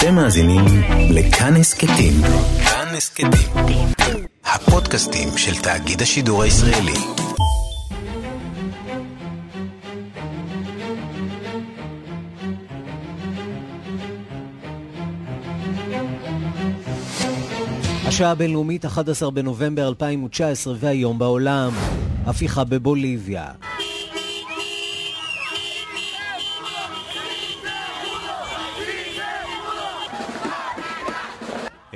אתם מאזינים לכאן הסכתים. כאן הסכתים. הפודקאסטים של תאגיד השידור הישראלי. השעה הבינלאומית 11 בנובמבר 2019 והיום בעולם. הפיכה בבוליביה.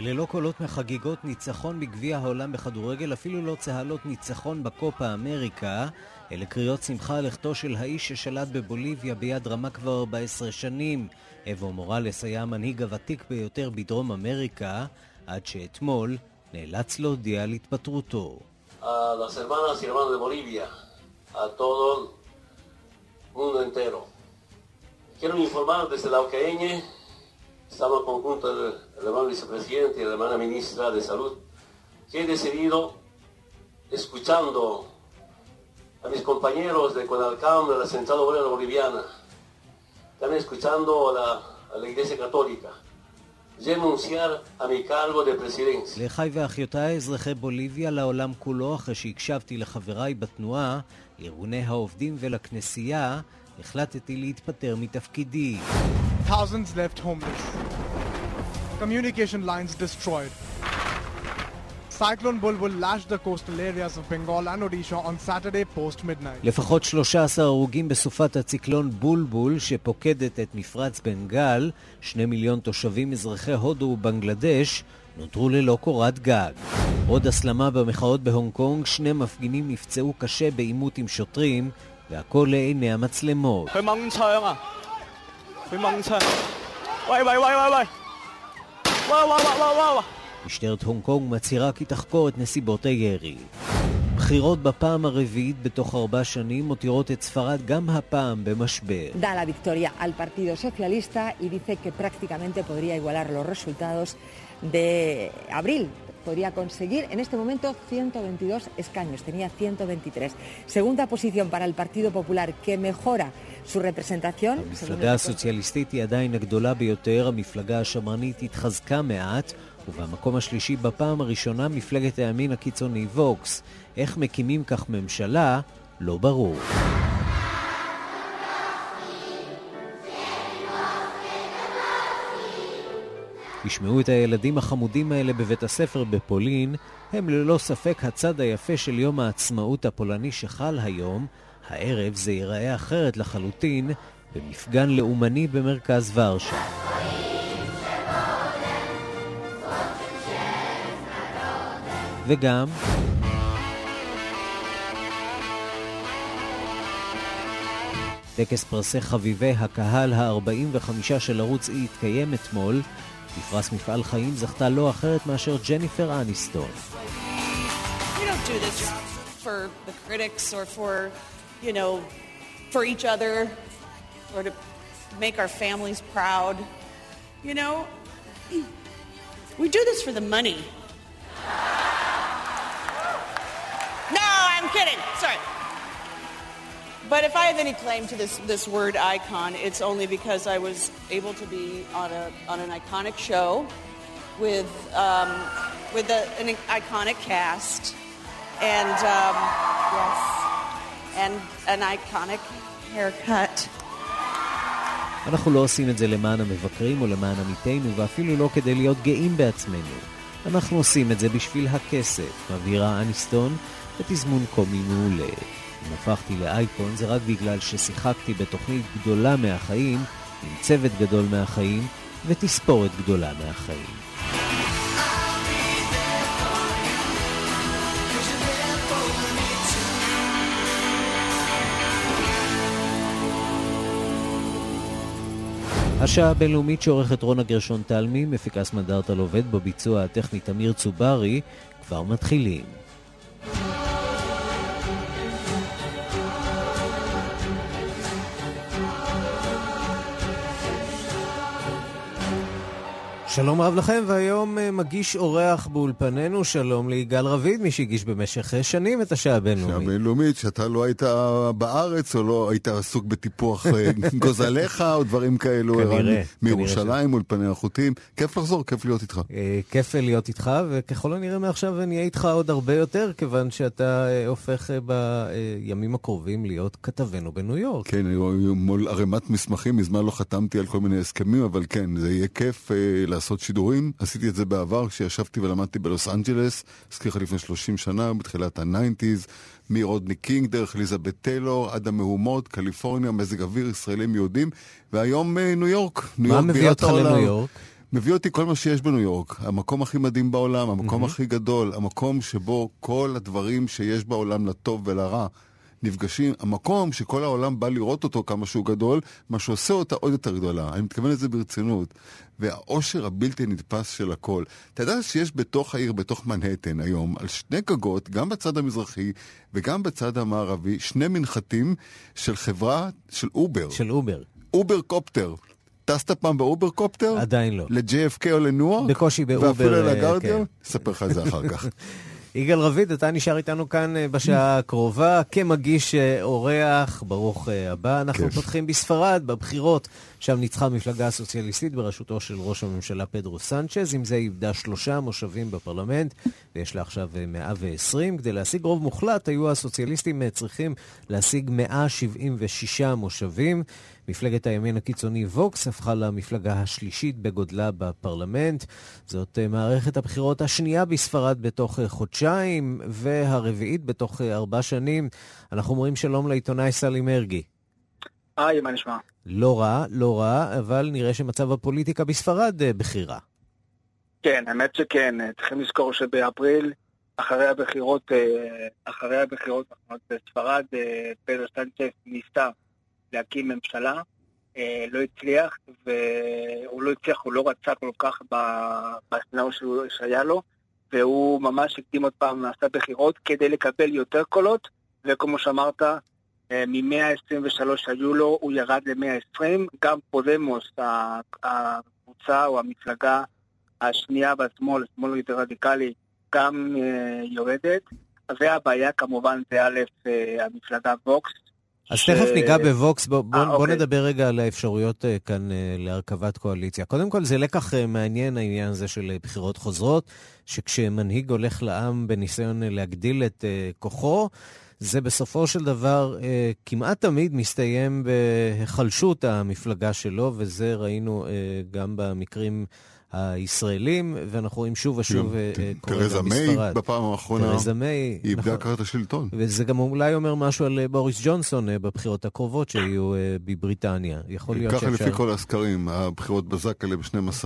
אלה לא קולות מחגיגות ניצחון בגביע העולם בכדורגל, אפילו לא צהלות ניצחון בקופה אמריקה. אלה קריאות שמחה על לכתו של האיש ששלט בבוליביה ביד רמה כבר 14 שנים. אבו מורלס היה המנהיג הוותיק ביותר בדרום אמריקה, עד שאתמול נאלץ להודיע על התפטרותו. Quiero informar desde la OCN estamos conjunto el, hermano vicepresidente y la hermana ministra de Salud, que he decidido, escuchando a mis compañeros de Conalcam, de la Central Obrera Boliviana, también escuchando a la, a la Iglesia Católica. לאחיי ואחיותיי אזרחי בוליביה, לעולם כולו, אחרי שהקשבתי לחבריי בתנועה, לארגוני העובדים ולכנסייה, החלטתי להתפטר מתפקידי. Thousands left homeless. Communication lines destroyed. Cyclone Bulbul lashed the coastal areas of Bengal and Odisha on Saturday post-midnight. לפחות 13 הרוגים בסופת הציקלון בולבול שפוקדת את מפרץ בנגל, שני מיליון תושבים אזרחי הודו ובנגלדש נותרו ללא קורת גג. עוד הסלמה במחאות בהונג קונג, שני מפגינים נפצעו קשה בעימות עם שוטרים, והכל לעיני המצלמות. 佢掹枪！喂喂喂喂喂！哇哇哇哇哇！ משטרת הונג קונג מצהירה כי תחקור את נסיבות הירי. בחירות בפעם הרביעית בתוך ארבע שנים מותירות את ספרד גם הפעם במשבר. Da la victoria al Partido Socialista y dice que prácticamente podría igualar los resultados de abril. Podría conseguir en este momento 122 escaños, tenía 123. Segunda posición para el Partido Popular que mejora su representación. המפלגה הסוציאליסטית היא עדיין הגדולה ביותר, המפלגה השמרנית התחזקה מעט, ובמקום השלישי בפעם הראשונה מפלגת הימין הקיצוני ווקס. איך מקימים כך ממשלה, לא ברור. תשמעו את הילדים החמודים האלה בבית הספר בפולין, הם ללא ספק הצד היפה של יום העצמאות הפולני שחל היום. הערב זה ייראה אחרת לחלוטין, במפגן לאומני במרכז ורשה. וגם... טקס פרסי חביבי הקהל ה-45 של ערוץ E התקיים אתמול. בפרס מפעל חיים זכתה לא אחרת מאשר ג'ניפר אניסטון. We don't do this for the critics or for, you know, for each other or to make our families proud. You know, we do this for the money. No, I'm kidding. Sorry. But if I have any claim to this, this word icon, it's only because I was able to be on, a, on an iconic show with, um, with a, an iconic cast and, um, yes, and an iconic haircut. אנחנו לא עושים את זה למען המבקרים או למען עמיתינו, ואפילו לא כדי להיות גאים בעצמנו. אנחנו עושים את זה בשביל הכסף, מבהירה אניסטון, בתזמון קומי מעולה. אם הפכתי לאייקון זה רק בגלל ששיחקתי בתוכנית גדולה מהחיים, עם צוות גדול מהחיים, ותספורת גדולה מהחיים. השעה הבינלאומית שעורכת רונה גרשון תלמי, מפיקה סמדארטה עובד בביצוע הטכני תמיר צוברי, כבר מתחילים. שלום רב לכם, והיום אה, מגיש אורח באולפנינו, שלום ליגאל רביד, מי שהגיש במשך אה, שנים את השעה הבינלאומית. שעה בינלאומית, שאתה לא היית בארץ, או לא היית עסוק בטיפוח אה, גוזליך, או דברים כאלו. כנראה, כנראה. מירושלים. אולפני החוטים. כיף לחזור, כיף להיות איתך. כיף להיות איתך, וככל הנראה מעכשיו אני אהיה איתך עוד הרבה יותר, כיוון שאתה הופך בימים הקרובים להיות כתבנו בניו יורק. כן, מול ערימת מסמכים, מזמן לא חתמתי על כל מיני הסכמים, אבל כן, זה יהיה כיף לעשות שידורים. עשיתי את זה בעבר כשישבתי ולמדתי בלוס אנג'לס, אזכיר לך לפני 30 שנה, בתחילת ה-nineties, מרודני קינג דרך אליזבת טיילור, עד המהומות, קליפורניה, מזג אוויר, ישראלים יהודים, והיום אה, ניו יורק. ניו מה יורק מביא אותך לניו יורק? מביא אותי כל מה שיש בניו יורק. המקום הכי מדהים בעולם, המקום mm-hmm. הכי גדול, המקום שבו כל הדברים שיש בעולם לטוב ולרע נפגשים, המקום שכל העולם בא לראות אותו כמה שהוא גדול, מה שעושה אותה עוד יותר גדולה. אני מתכוון לזה ברצינות. והאושר הבלתי נתפס של הכל. אתה יודע שיש בתוך העיר, בתוך מנהטן היום, על שני גגות, גם בצד המזרחי וגם בצד המערבי, שני מנחתים של חברה של אובר. של אובר. אובר קופטר. טסת פעם באובר קופטר? עדיין לא. ל-JFK או לניוארק? בקושי באובר, ואפילו אה, לגוארדיה? כן. אספר לך את זה אחר כך. יגאל רביד, אתה נשאר איתנו כאן אה, בשעה הקרובה כמגיש אה, אורח, ברוך אה, הבא. אנחנו כיף. פותחים בספרד, בבחירות, שם ניצחה המפלגה הסוציאליסטית בראשותו של ראש הממשלה פדרו סנצ'ז, עם זה איבדה שלושה מושבים בפרלמנט, ויש לה עכשיו 120. כדי להשיג רוב מוחלט, היו הסוציאליסטים צריכים להשיג 176 מושבים. מפלגת הימין הקיצוני ווקס הפכה למפלגה השלישית בגודלה בפרלמנט. זאת אה, מערכת הבחירות השנייה בספרד בתוך אה, חודשיים, והרביעית בתוך אה, ארבע שנים. אנחנו אומרים שלום לעיתונאי סלי מרגי. היי, מה נשמע? לא רע, לא רע, אבל נראה שמצב הפוליטיקה בספרד בכירה. כן, האמת שכן. צריכים לזכור שבאפריל, אחרי הבחירות, אחרי הבחירות בספרד, פדרו סנצ'ס ניסה להקים ממשלה, אה, לא הצליח, והוא לא הצליח, הוא לא רצה כל כך בסנאו שהיה לו, והוא ממש הקדים עוד פעם, נעשה בחירות כדי לקבל יותר קולות, וכמו שאמרת, אה, מ-123 שהיו לו, הוא ירד ל-120. גם פודמוס, הקבוצה או המפלגה השנייה בשמאל, שמאל יותר רדיקלי, גם אה, יורדת. והבעיה כמובן זה א', המפלגה ווקס, אז ש... תכף ניגע בווקס, בוא, בוא, 아, בוא אוקיי. נדבר רגע על האפשרויות uh, כאן uh, להרכבת קואליציה. קודם כל, זה לקח מעניין העניין הזה של בחירות חוזרות, שכשמנהיג הולך לעם בניסיון להגדיל את כוחו, זה בסופו של דבר כמעט תמיד מסתיים בהיחלשות המפלגה שלו, וזה ראינו גם במקרים... הישראלים, ואנחנו רואים שוב ושוב אה, אה, קורה גם בספרד. תרזה מיי בפעם האחרונה, תרזה מיי, היא איבדה נכון. את השלטון. וזה גם אולי אומר משהו על אה, בוריס ג'ונסון בבחירות הקרובות שיהיו בבריטניה. יכול להיות שאפשר... ככה לפי כל הסקרים, הבחירות בזק האלה ב-12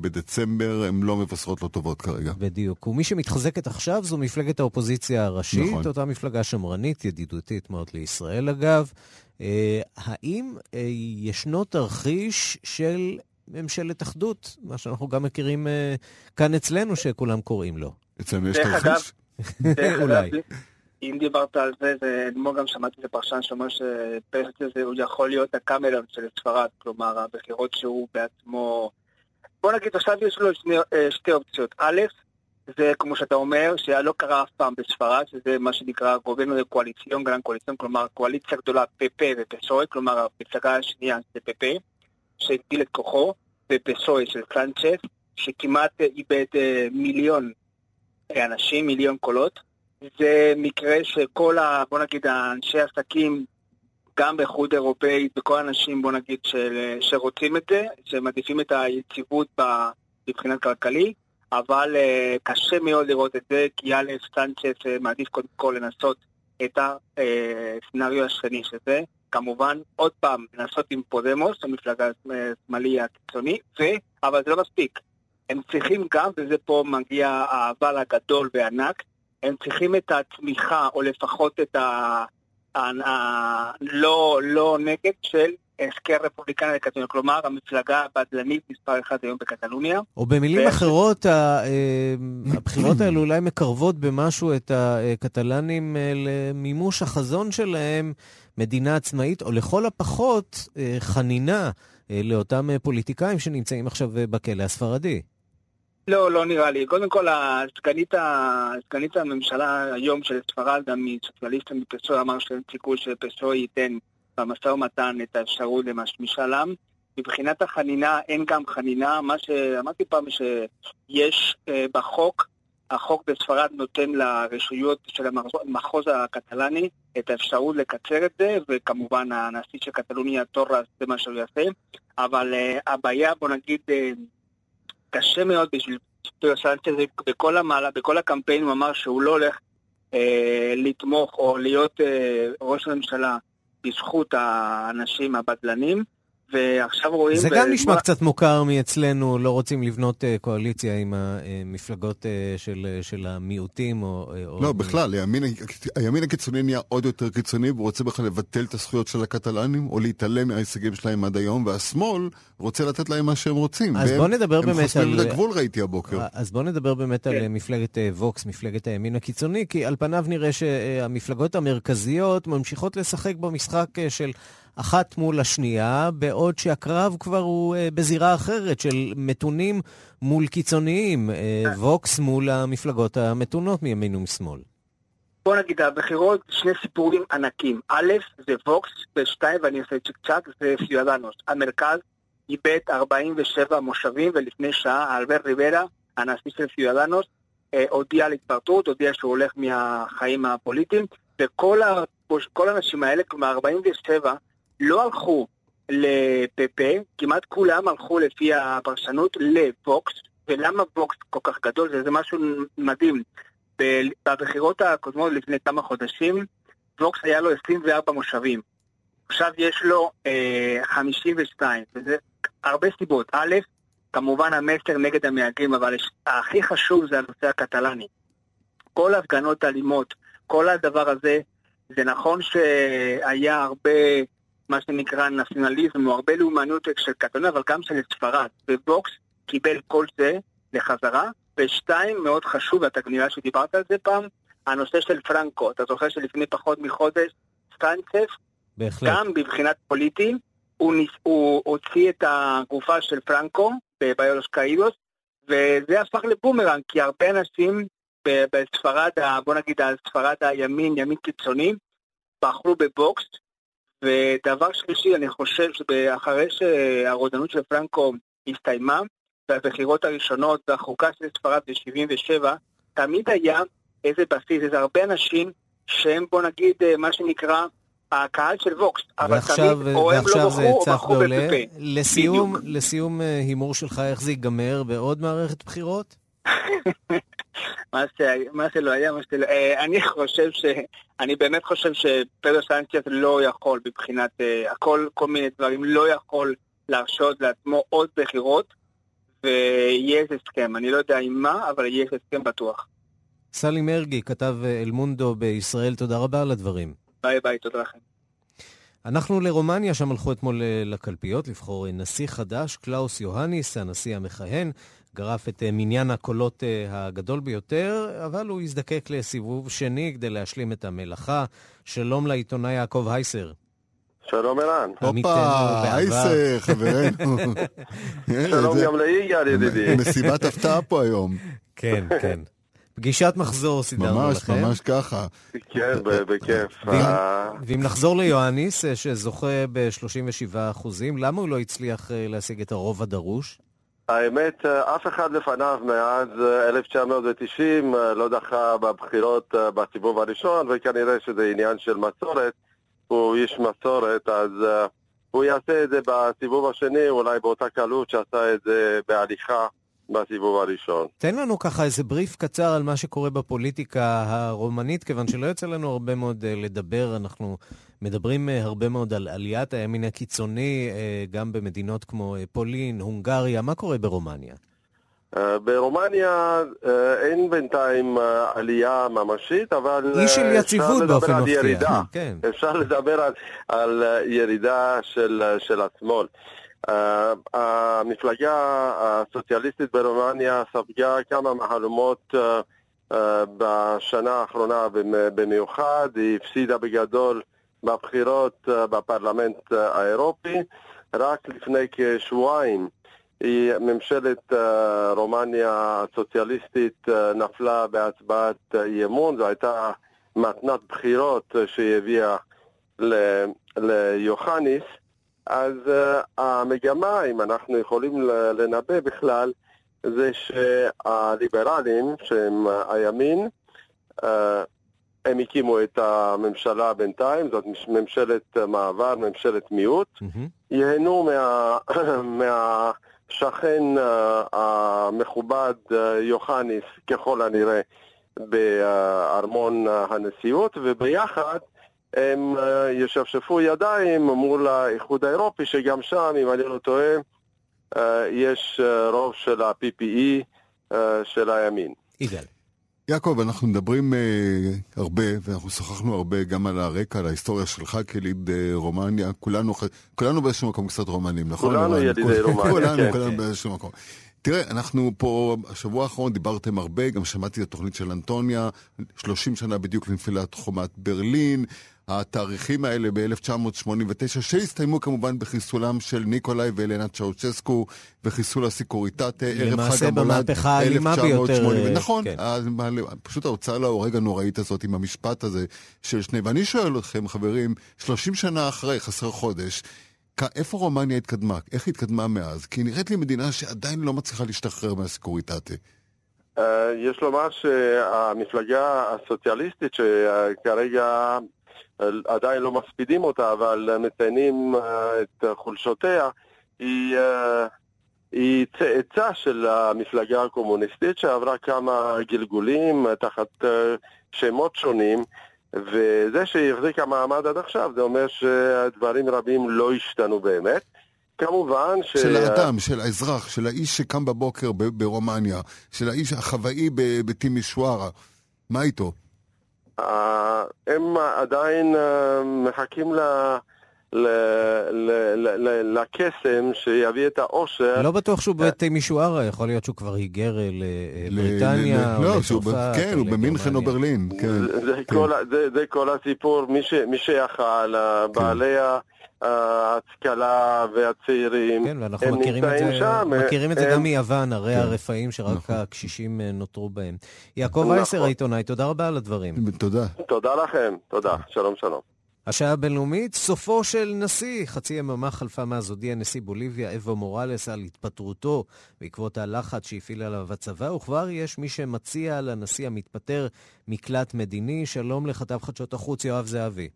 בדצמבר, הן לא מבשרות לא טובות כרגע. בדיוק. ומי שמתחזקת עכשיו זו מפלגת האופוזיציה הראשית, נכון. אותה מפלגה שמרנית, ידידותית מאוד לישראל אגב. האם ישנו תרחיש של ממשלת אחדות, מה שאנחנו גם מכירים uh, כאן אצלנו, שכולם קוראים לו. אצלנו יש תרחיש? אולי. אם דיברת על זה, ואתמול גם שמעתי את הפרשן שאומר שפרס הזה הוא יכול להיות הקמרון של ספרד, כלומר הבחירות שהוא בעצמו... בוא נגיד, עכשיו יש לו שני, אה, שתי אופציות. א', זה כמו שאתה אומר, שלא קרה אף פעם בספרד, שזה מה שנקרא gobierno de coalición, gran coalición, כלומר קואליציה גדולה PP ו-PSOE, כלומר המפלגה השנייה זה PP. שהגדיל את כוחו, ב-PSOE של סנצ'ס, שכמעט איבד אה, מיליון אנשים, מיליון קולות. זה מקרה שכל, ה, בוא נגיד, האנשי עסקים, גם באיחוד אירופאי, וכל האנשים, בוא נגיד, של, שרוצים את זה, שמעדיפים את היציבות מבחינת כלכלי, אבל קשה מאוד לראות את זה, כי א', סנצ'ס מעדיף קודם כל לנסות את הסצנריו השני שזה, כמובן, עוד פעם, לנסות עם פודמוס, המפלגה השמאלי הקיצוני, ו... אבל זה לא מספיק. הם צריכים גם, וזה פה מגיע האבל הגדול והענק, הם צריכים את התמיכה, או לפחות את ה... ה... ה... לא, לא נגד של אסקר רפובליקנה לקטלוניה, כלומר המפלגה הבדלנית מספר אחת היום בקטלוניה. או במילים ו- אחרות, אה, הבחירות האלו אולי מקרבות במשהו את הקטלנים אה, למימוש החזון שלהם, מדינה עצמאית, או לכל הפחות אה, חנינה לאותם פוליטיקאים שנמצאים עכשיו בכלא הספרדי. לא, לא נראה לי. קודם כל, הסגנית, ה- סגנית הממשלה היום של ספרד, המסוציאליסטים מפסו, אמר שאין סיכוי שפסו ייתן במשא ומתן את האפשרות למשאל עם. מבחינת החנינה, אין גם חנינה. מה שאמרתי פעם, שיש אה, בחוק, החוק בספרד נותן לרשויות של המחוז, הקטלני את האפשרות לקצר את זה, וכמובן הנשיא של קטלוניה, טורס, זה מה שהוא יעשה. אבל אה, הבעיה, בוא נגיד, אה, קשה מאוד בשביל סנצ'ז בכל המעלה, בכל הקמפיין הוא אמר שהוא לא הולך אה, לתמוך או להיות אה, ראש הממשלה בזכות האנשים הבדלנים, ועכשיו רואים... זה גם נשמע קצת מוכר מאצלנו, לא רוצים לבנות אה, קואליציה עם המפלגות אה, של, אה, של המיעוטים או... או לא, בכלל, הימין, הימין הקיצוני נהיה עוד יותר קיצוני, והוא רוצה בכלל לבטל את הזכויות של הקטלנים, או להתעלם מההישגים שלהם עד היום, והשמאל רוצה לתת להם מה שהם רוצים. אז והם- בוא נדבר באמת הם חוסמים על- את הגבול, ראיתי הבוקר. אז בואו נדבר באמת על כן. מפלגת ווקס, מפלגת הימין הקיצוני, כי על פניו נראה שהמפלגות המרכזיות ממשיכות לשחק במשחק של אחת מול השנייה, בעוד שהקרב כבר הוא אה, בזירה אחרת של מתונים מול קיצוניים, אה, ווקס מול המפלגות המתונות מימין ומשמאל. בוא נגיד, הבחירות, שני סיפורים ענקים. א', זה ווקס, ושתיים, ואני אעשה צ'יק צ'אק, זה סיודדנוס. המרכז איבד 47 מושבים, ולפני שעה אלבר ריברה, הנשיא של סיודדנוס, אה, הודיע על התפטרות, הודיע שהוא הולך מהחיים הפוליטיים, וכל האנשים האלה, כלומר 47, לא הלכו לפפה, כמעט כולם הלכו לפי הפרשנות לווקס, ולמה ווקס כל כך גדול? זה, זה משהו מדהים. בבחירות הקודמות לפני כמה חודשים, ווקס היה לו 24 מושבים. עכשיו יש לו אה, 52, וזה הרבה סיבות. א', כמובן המסר נגד המהגרים, אבל הכי חשוב זה הנושא הקטלני. כל ההפגנות האלימות, כל הדבר הזה, זה נכון שהיה הרבה, מה שנקרא נציונליזם, או הרבה לאומנות של קטלוניה, אבל גם של ספרד. וווקס קיבל כל זה לחזרה. ושתיים, מאוד חשוב, ואתה נראה שדיברת על זה פעם, הנושא של פרנקו. אתה זוכר שלפני פחות מחודש, סטנצף, בהחלט. גם מבחינת פוליטי, הוא, ניס, הוא הוציא את הגופה של פרנקו בביולוס קאידוס, וזה הפך לבומרנג, כי הרבה אנשים בספרד, בוא נגיד, ספרד הימין, ימין קיצוני, בחרו בבוקס, ודבר שלישי, אני חושב שאחרי שהרודנות של פרנקו הסתיימה, והבחירות הראשונות והחוקה של ספרד ב-77, תמיד היה איזה בסיס, איזה הרבה אנשים שהם, בוא נגיד, אה, מה שנקרא, הקהל של ווקס. אבל ועכשיו, תמיד, או הם לא בחרו, או בחרו. בפפה. לסיום, בדיוק. לסיום אה, הימור שלך, איך זה ייגמר בעוד מערכת בחירות? מה ש- מה שלא היה, מה שלא... אה, אני חושב ש... אני באמת חושב שפדרו סנצ'ס לא יכול מבחינת אה, הכל, כל מיני דברים, לא יכול להרשות לעצמו עוד בחירות, איזה הסכם. אני לא יודע עם מה, אבל איזה הסכם בטוח. סאל אמרגי, כתב אה, אל מונדו בישראל, תודה רבה על הדברים. ביי ביי, תודה לכם. אנחנו לרומניה, שם הלכו אתמול לקלפיות לבחור נשיא חדש, קלאוס יוהניס, הנשיא המכהן, גרף את אה, מניין הקולות אה, הגדול ביותר, אבל הוא יזדקק לסיבוב שני כדי להשלים את המלאכה. שלום לעיתונאי יעקב הייסר. שלום ערן. הופה. אייסר, חברנו. שלום גם ליגאל ידידי. מסיבת הפתעה פה היום. כן, כן. פגישת מחזור סידרנו ממש, לכם. ממש ככה. כן, ב- בכיף. ואם- אה, ואם נחזור ליואניס, שזוכה ב-37 אחוזים, למה הוא לא הצליח להשיג את הרוב הדרוש? האמת, אה, אף אחד לפניו מאז אה, 1990 אה, לא דחה בבחירות אה, בסיבוב הראשון, וכנראה שזה עניין של מסורת. הוא איש מסורת, אז אה, הוא יעשה את זה בסיבוב השני, אולי באותה קלות שעשה את זה בהליכה בסיבוב הראשון. תן לנו ככה איזה בריף קצר על מה שקורה בפוליטיקה הרומנית, כיוון שלא יוצא לנו הרבה מאוד לדבר. אנחנו מדברים uh, הרבה מאוד על עליית הימין הקיצוני, uh, גם במדינות כמו uh, פולין, הונגריה. מה קורה ברומניה? אה, ברומניה אה, אין בינתיים אה, עלייה ממשית, אבל אי של יציבות באופן על מפתיע. ירידה. כן. אפשר לדבר על, על ירידה של, של השמאל. המפלגה הסוציאליסטית ברומניה ספגה כמה מהלומות בשנה האחרונה במיוחד, היא הפסידה בגדול בבחירות uh, בפרלמנט uh, האירופי. רק לפני כשבועיים ממשלת uh, רומניה הסוציאליסטית נפלה בהצבעת אי אמון, זו הייתה מתנת בחירות שהיא הביאה ליוחניס. אז המגמה, אם אנחנו יכולים לנבא בכלל, זה שהליברלים, שהם הימין, הם הקימו את הממשלה בינתיים, זאת ממשלת מעבר, ממשלת מיעוט, Mm-hmm. ייהנו מה, מהשכן uh, המכובד uh, יוחניס, ככל הנראה, בארמון הנשיאות, וביחד הם uh, ישפשפו ידיים מול האיחוד האירופי, שגם שם, אם אני לא טועה, יש רוב של ה-PPE של הימין. יגאל. יעקב, אנחנו מדברים אה, הרבה, ואנחנו שוחחנו הרבה גם על הרקע, על ההיסטוריה שלך כליד אה, רומניה. כולנו, כולנו באיזשהו מקום קצת רומנים, נכון? כולנו? ילידי רומניה, כולנו, כן, כולנו כן. באיזשהו מקום. תראה, אנחנו פה, השבוע האחרון דיברתם הרבה, גם שמעתי את התוכנית של אנטוניה, 30 שנה בדיוק לנפילת חומת ברלין, התאריכים האלה ב-1989, שהסתיימו כמובן בחיסולם של ניקולאי ואלנה צ'אוצ'סקו, וחיסול הסיקוריטטה, ערב חג המולד, במהפכה האלימה ביותר, 1980. אה, נכון, כן. פשוט ההוצאה להורג הנוראית הזאת עם המשפט הזה של שני... ואני שואל אתכם, חברים, 30 שנה אחרי, חסר חודש, איפה רומניה התקדמה? איך היא התקדמה מאז? כי היא נראית לי מדינה שעדיין לא מצליחה להשתחרר מהסיקוריטטה. Uh, יש לומר שהמפלגה הסוציאליסטית שכרגע עדיין לא מספידים אותה, אבל מציינים uh, את חולשותיה, היא, uh, היא צאצא של המפלגה הקומוניסטית שעברה כמה גלגולים uh, תחת שמות שונים, וזה שהיא החזיקה מעמד עד עכשיו, זה אומר שדברים רבים לא השתנו באמת. כמובן ש... של האדם, של האזרח, של האיש שקם בבוקר ברומניה, של האיש החוואי ב- בטימישוארה. מה איתו? אה, הם עדיין אה, מחכים ל... ל- ל- ל- ל- לקסם שיביא את האושר. לא בטוח שהוא בתימישוארה, יכול להיות שהוא כבר היגר אה, לבריטניה, ל- ל- או לא, ב- לצרפת, כן, או הוא במינכן או. ברלין. כן. זה, זה, כן. כל, זה, זה כל הסיפור, מי, ש, מי שיכל, בעלי ה- ההשכלה והצעירים, כן, ואנחנו הם מכירים את זה, שם. מכירים את זה הם- גם מיוון, ערי כן. הרפאים שרק נכון. הקשישים אה, נותרו בהם. יעקב נכון. וייסר העיתונאי, תודה רבה על הדברים. תודה. תודה לכם, תודה, שלום שלום. השעה הבינלאומית, סופו של נשיא. חצי יממה חלפה מאז הודיע נשיא בוליביה אבו מוראלס על התפטרותו בעקבות הלחץ שהפעיל עליו הצבא, וכבר יש מי שמציע לנשיא המתפטר מקלט מדיני. שלום לכתב חדשות החוץ יואב זהבי.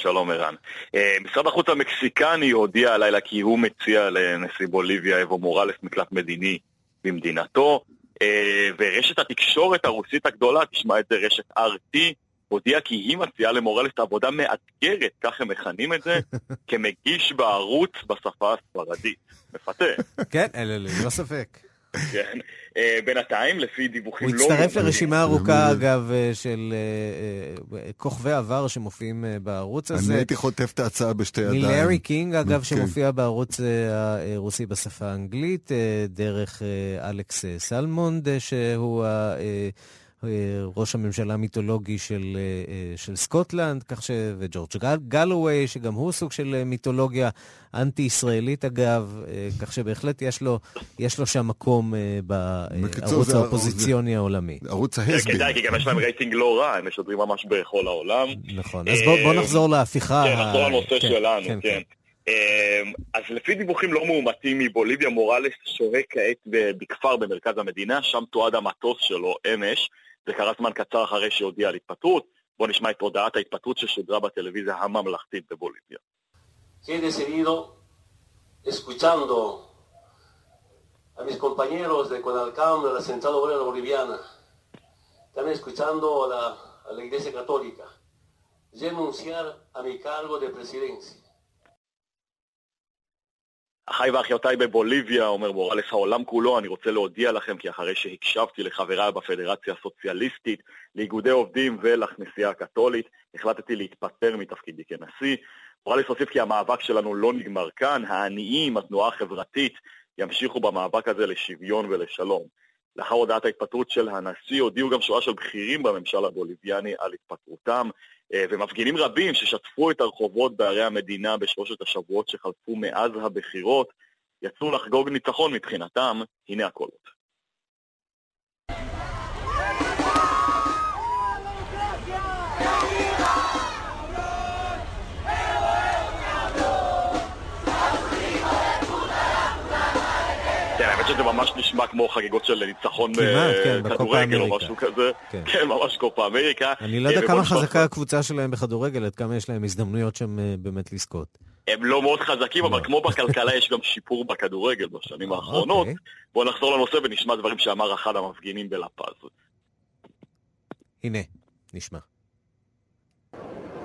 שלום ערן. אה, משרד החוץ המקסיקני הודיע הלילה כי הוא מציע לנשיא בוליביה אבו מוראלס מקלט מדיני במדינתו, אה, ורשת התקשורת הרוסית הגדולה, תשמע את זה רשת RT, הודיעה כי היא מציעה למוראלס עבודה מאתגרת, כך הם מכנים את זה, כמגיש בערוץ בשפה הספרדית. מפתה, כן, ללא ספק. כן. אה, בינתיים, לפי דיווחים הוא לא... הצטרף מאומתים- לרשימה ארוכה, אגב, אה, של אה, כוכבי עבר שמופיעים בערוץ אני הזה. הייתי חוטף את ההצעה בשתי ידיים. מלארי קינג, אגב, כן. שמופיע בערוץ הרוסי בשפה האנגלית, דרך אלכס סלמונד, שהוא ה- ראש הממשלה המיתולוגי של, אה, אה, של סקוטלנד, כך ש... וג'ורג' גל- גלווי, שגם הוא סוג של אה, מיתולוגיה אנטי-ישראלית, אגב, אה, כך שבהחלט יש לו, יש לו שם מקום אה, בערוץ זה- האופוזיציוני העולמי. ערוץ כן, ההסבי. כדאי, כי גם יש להם רייטינג לא רע, הם משדרים ממש בכל העולם. נכון. אז בוא, בוא נחזור להפיכה. כן, נחזור לנושא כן, שלנו, כן, כן. אמ, אז לפי דיווחים לא מאומתים מבוליביה, מוראלס שוהה כעת בכפר במרכז המדינה, שם תועד המטוס שלו אמש, זה קרה זמן קצר אחרי שהודיע על התפטרות. בואו נשמע את הודעת ההתפטרות ששודרה בטלוויזיה הממלכתית בבוליביה. que he decidido, escuchando a mis compañeros de Conalcam, de la Central Obrera Boliviana, también escuchando a la, a la Iglesia Católica, renunciar a mi cargo de presidencia. אחיי ואחיותיי בבוליביה, אומר מורלס העולם כולו, אני רוצה להודיע לכם כי אחרי שהקשבתי לחבריי בפדרציה הסוציאליסטית, לאיגודי עובדים ולכנסייה הקתולית, החלטתי להתפטר מתפקידי כנשיא. מורלס הוסיף כי המאבק שלנו לא נגמר כאן, העניים, התנועה החברתית, ימשיכו במאבק הזה לשוויון ולשלום. לאחר הודעת ההתפטרות של הנשיא הודיעו גם שורה של בכירים בממשל הבוליביאני על התפטרותם, אה, ומפגינים רבים ששטפו את הרחובות בערי המדינה בשלושת השבועות שחלפו מאז הבחירות, יצאו לחגוג ניצחון מבחינתם, הנה הקולות. שזה ממש נשמע כמו חגיגות של ניצחון בכדורגל או משהו כזה. כן. כן, ממש קופה אמריקה. אני לא יודע אה, כמה חזקה הקבוצה שלהם בכדורגל, עד כמה יש להם הזדמנויות שם אה, באמת לזכות. הם לא מאוד חזקים, אבל לא. כמו בכלכלה יש גם שיפור בכדורגל בשנים אה, האחרונות. אוקיי. בואו נחזור לנושא ונשמע דברים שאמר אחד המפגינים בלפז. הנה, נשמע.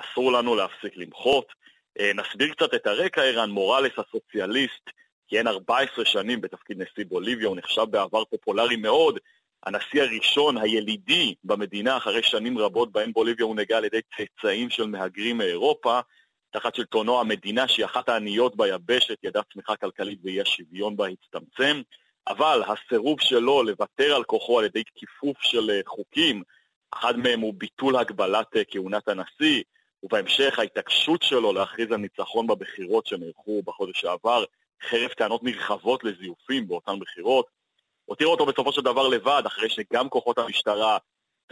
אסור לנו להפסיק למחות. אה, נסביר קצת את הרקע, ערן מורלס הסוציאליסט, כיהן 14 שנים בתפקיד נשיא בוליביה, הוא נחשב בעבר פופולרי מאוד, הנשיא הראשון, הילידי במדינה, אחרי שנים רבות בהן בוליביה הונהגה על ידי צאצאים של מהגרים מאירופה, תחת שלטונו המדינה, שהיא אחת העניות ביבשת, ידעה צמיחה כלכלית ואי השוויון בה הצטמצם, אבל הסירוב שלו לוותר על כוחו על ידי כיפוף של אה, חוקים, אחד מהם הוא ביטול הגבלת אה, כהונת הנשיא, ובהמשך ההתעקשות שלו להכריז על ניצחון בבחירות שנערכו בחודש שעבר, חרף טענות נרחבות לזיופים באותן בחירות, הותיר אותו בסופו של דבר לבד, אחרי שגם כוחות המשטרה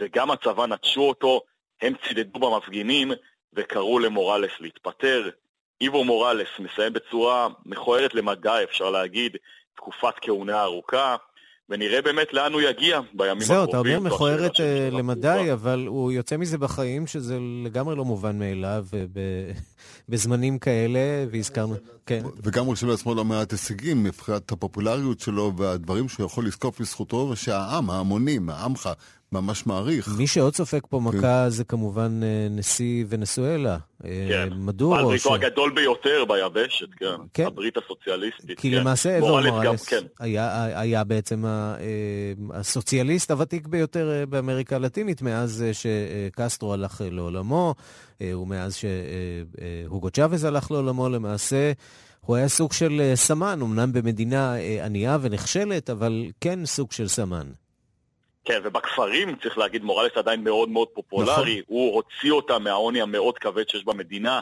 וגם הצבא נטשו אותו, הם צידדו במפגינים וקראו למורלס להתפטר. איבו מורלס מסיים בצורה מכוערת למדי, אפשר להגיד, תקופת כהונה ארוכה. ונראה באמת לאן הוא יגיע בימים זהו, הקרובים. זהו, אתה אומר מכוערת אה, למדי, אבל הוא יוצא מזה בחיים, שזה לגמרי לא מובן מאליו בזמנים כאלה, והזכרנו... כן. וגם הוא רושם לעצמו לא מעט הישגים מבחינת הפופולריות שלו והדברים שהוא יכול לזקוף לזכותו, ושהעם, ההמונים, העמך, ממש מעריך. מי שעוד סופג פה כן. מכה זה כמובן אה, נשיא ונסואלה. אה, כן. מדורו. בעל בריתו ש... הגדול ביותר ביבשת, כן. כן. הברית הסוציאליסטית. כי כן. למעשה אבו מורלס כן. היה, היה בעצם אה, הסוציאליסט הוותיק ביותר באמריקה הלטינית מאז שקסטרו הלך לעולמו, ומאז שהוגו צ'אבז הלך לעולמו למעשה. הוא היה סוג של סמן, אמנם במדינה ענייה ונחשלת, אבל כן סוג של סמן. כן, ובכפרים, צריך להגיד, מורלס עדיין מאוד מאוד פופולרי. נכון. הוא הוציא אותה מהעוני המאוד כבד שיש במדינה.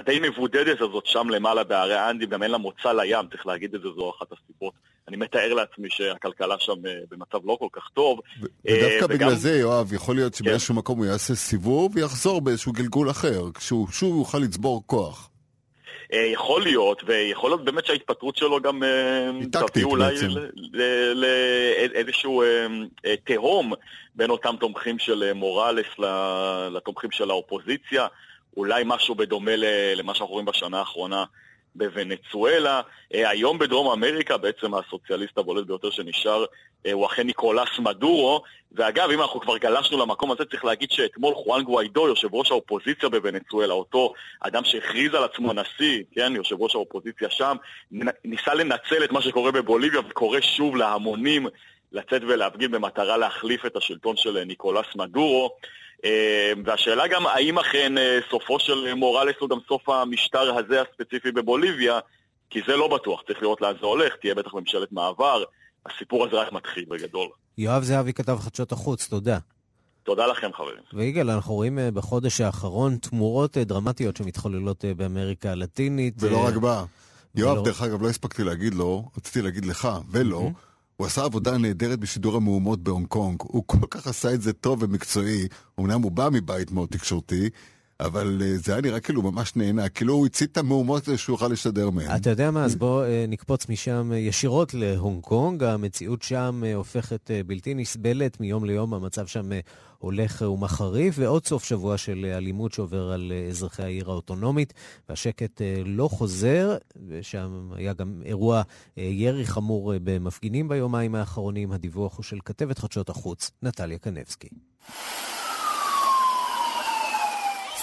הדי מבודדת הזאת שם למעלה בערי האנדים, גם אין לה מוצא לים, צריך להגיד את זה, זו אחת הסיבות. אני מתאר לעצמי שהכלכלה שם אה, במצב לא כל כך טוב. ודווקא וגם... בגלל זה, יואב, יכול להיות שבאיזשהו כן. מקום הוא יעשה סיבוב ויחזור באיזשהו גלגול אחר, כשהוא שוב יוכל לצבור כוח. אה, יכול להיות, ויכול להיות באמת שההתפטרות שלו גם אה, תביא אולי לאיזשהו אה, תהום בין אותם תומכים של מורלס לתומכים של האופוזיציה, אולי משהו בדומה למה שאנחנו רואים בשנה האחרונה בוונצואלה. היום בדרום אמריקה בעצם הסוציאליסט הבולט ביותר שנשאר אה, הוא אכן ניקולס מדורו, ואגב, אם אנחנו כבר גלשנו למקום הזה, צריך להגיד שאתמול חואן גוויידו, יושב ראש האופוזיציה בוונצואלה, אותו אדם שהכריז על עצמו נשיא, כן, יושב ראש האופוזיציה שם, ניסה לנצל את מה שקורה בבוליביה וקורא שוב להמונים לצאת ולהפגין במטרה להחליף את השלטון של ניקולס מדורו. אה, והשאלה גם, האם אכן אה, סופו של מורלס הוא גם סוף המשטר הזה הספציפי בבוליביה, כי זה לא בטוח, צריך לראות לאן זה הולך, תהיה בטח ממשלת מעבר. הסיפור הזה רק מתחיל בגדול. יואב זהבי כתב חדשות החוץ, תודה. תודה לכם, חברים. ויגאל, אנחנו רואים אה, בחודש האחרון תמורות דרמטיות שמתחוללות באמריקה הלטינית. ולא רק בה. יואב, דרך אגב, לא הספקתי להגיד לו, רציתי להגיד לך ולא, הוא עשה עבודה נהדרת בשידור המהומות בהונג קונג. הוא כל כך עשה את זה טוב ומקצועי, אמנם הוא בא מבית מאוד תקשורתי, אבל אה, זה היה נראה כאילו ממש נהנה, כאילו הוא הצית את המהומות כדי שהוא יוכל לשדר מהן. אתה יודע מה, אז בוא אה, נקפוץ משם אה, ישירות להונג קונג. המציאות שם הופכת בלתי נסבלת מיום ליום, המצב שם הולך ומחריף, ועוד סוף שבוע של אלימות שעובר על אזרחי העיר האוטונומית, והשקט לא חוזר, ושם היה גם אירוע ירי חמור במפגינים ביומיים האחרונים. הדיווח הוא של כתבת חדשות החוץ, נטליה קנבסקי.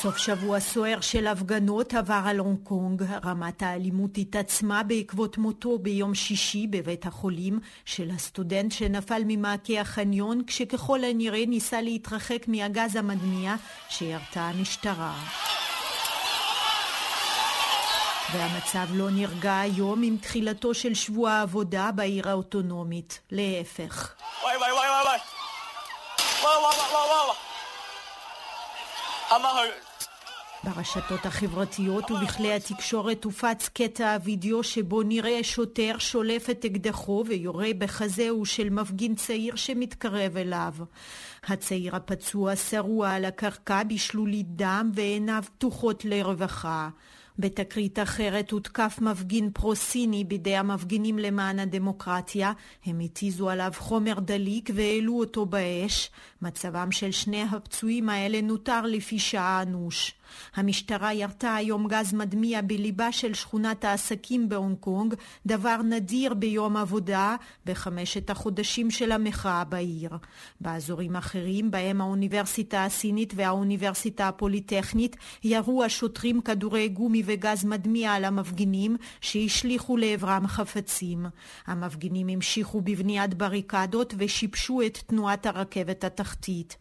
סוף שבוע סוער של הפגנות עבר על הונג קונג. רמת האלימות התעצמה בעקבות מותו ביום שישי בבית החולים של הסטודנט שנפל ממעקה החניון כשככל הנראה ניסה להתרחק מהגז המדמיע שירתה המשטרה. והמצב לא נרגע היום עם תחילתו של שבוע העבודה בעיר האוטונומית. להפך. וואי וואי וואי וואי וואי וואי וואי וואי וואי ברשתות החברתיות ובכלי התקשורת הופץ קטע הוידאו שבו נראה שוטר שולף את אקדחו ויורה בחזהו של מפגין צעיר שמתקרב אליו. הצעיר הפצוע שרוע על הקרקע בשלולית דם ועיניו פתוחות לרווחה. בתקרית אחרת הותקף מפגין פרו-סיני בידי המפגינים למען הדמוקרטיה. הם התיזו עליו חומר דליק והעלו אותו באש. מצבם של שני הפצועים האלה נותר לפי שעה אנוש. המשטרה ירתה היום גז מדמיע בליבה של שכונת העסקים בהונג קונג, דבר נדיר ביום עבודה בחמשת החודשים של המחאה בעיר. באזורים אחרים, בהם האוניברסיטה הסינית והאוניברסיטה הפוליטכנית, ירו השוטרים כדורי גומי וגז מדמיע על המפגינים שהשליכו לעברם חפצים. המפגינים המשיכו בבניית בריקדות ושיבשו את תנועת הרכבת התחתית.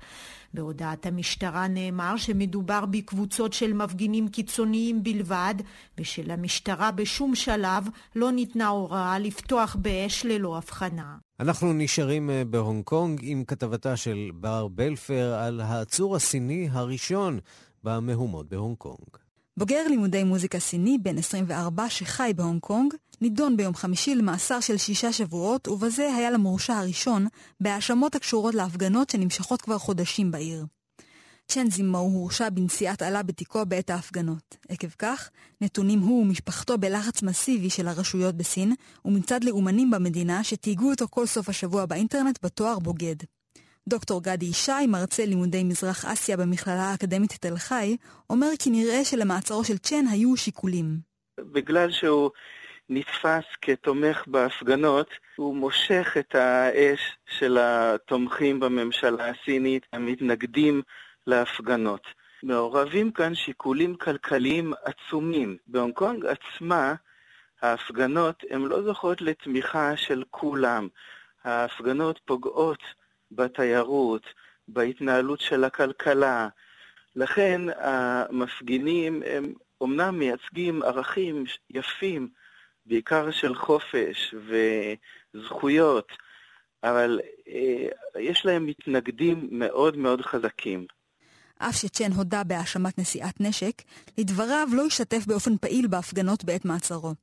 בהודעת המשטרה נאמר שמדובר בקבוצות של מפגינים קיצוניים בלבד, ושלמשטרה בשום שלב לא ניתנה הוראה לפתוח באש ללא הבחנה. אנחנו נשארים אה, בהונג קונג עם כתבתה של בר בלפר על העצור הסיני הראשון במהומות בהונג קונג. בוגר לימודי מוזיקה סיני, בן 24, שחי בהונג קונג, נידון ביום חמישי למאסר של שישה שבועות, ובזה היה למורשע הראשון בהאשמות הקשורות להפגנות שנמשכות כבר חודשים בעיר. צ'ן זימו הורשע בנשיאת עלה בתיקו בעת ההפגנות. עקב כך, נתונים הוא ומשפחתו בלחץ מסיבי של הרשויות בסין, ומצד לאומנים במדינה שתהיגו אותו כל סוף השבוע באינטרנט בתואר בוגד. דוקטור גדי ישי, מרצה לימודי מזרח אסיה במכללה האקדמית תל חי, אומר כי נראה שלמעצרו של צ'ן היו שיקולים. בגלל שהוא נתפס כתומך בהפגנות, הוא מושך את האש של התומכים בממשלה הסינית, המתנגדים להפגנות. מעורבים כאן שיקולים כלכליים עצומים. בהונג קונג עצמה, ההפגנות הן לא זוכות לתמיכה של כולם. ההפגנות פוגעות בתיירות, בהתנהלות של הכלכלה. לכן המפגינים הם אומנם מייצגים ערכים יפים, בעיקר של חופש וזכויות, אבל אה, יש להם מתנגדים מאוד מאוד חזקים. אף שצ'ן הודה בהאשמת נשיאת נשק, לדבריו לא השתתף באופן פעיל בהפגנות בעת מעצרו.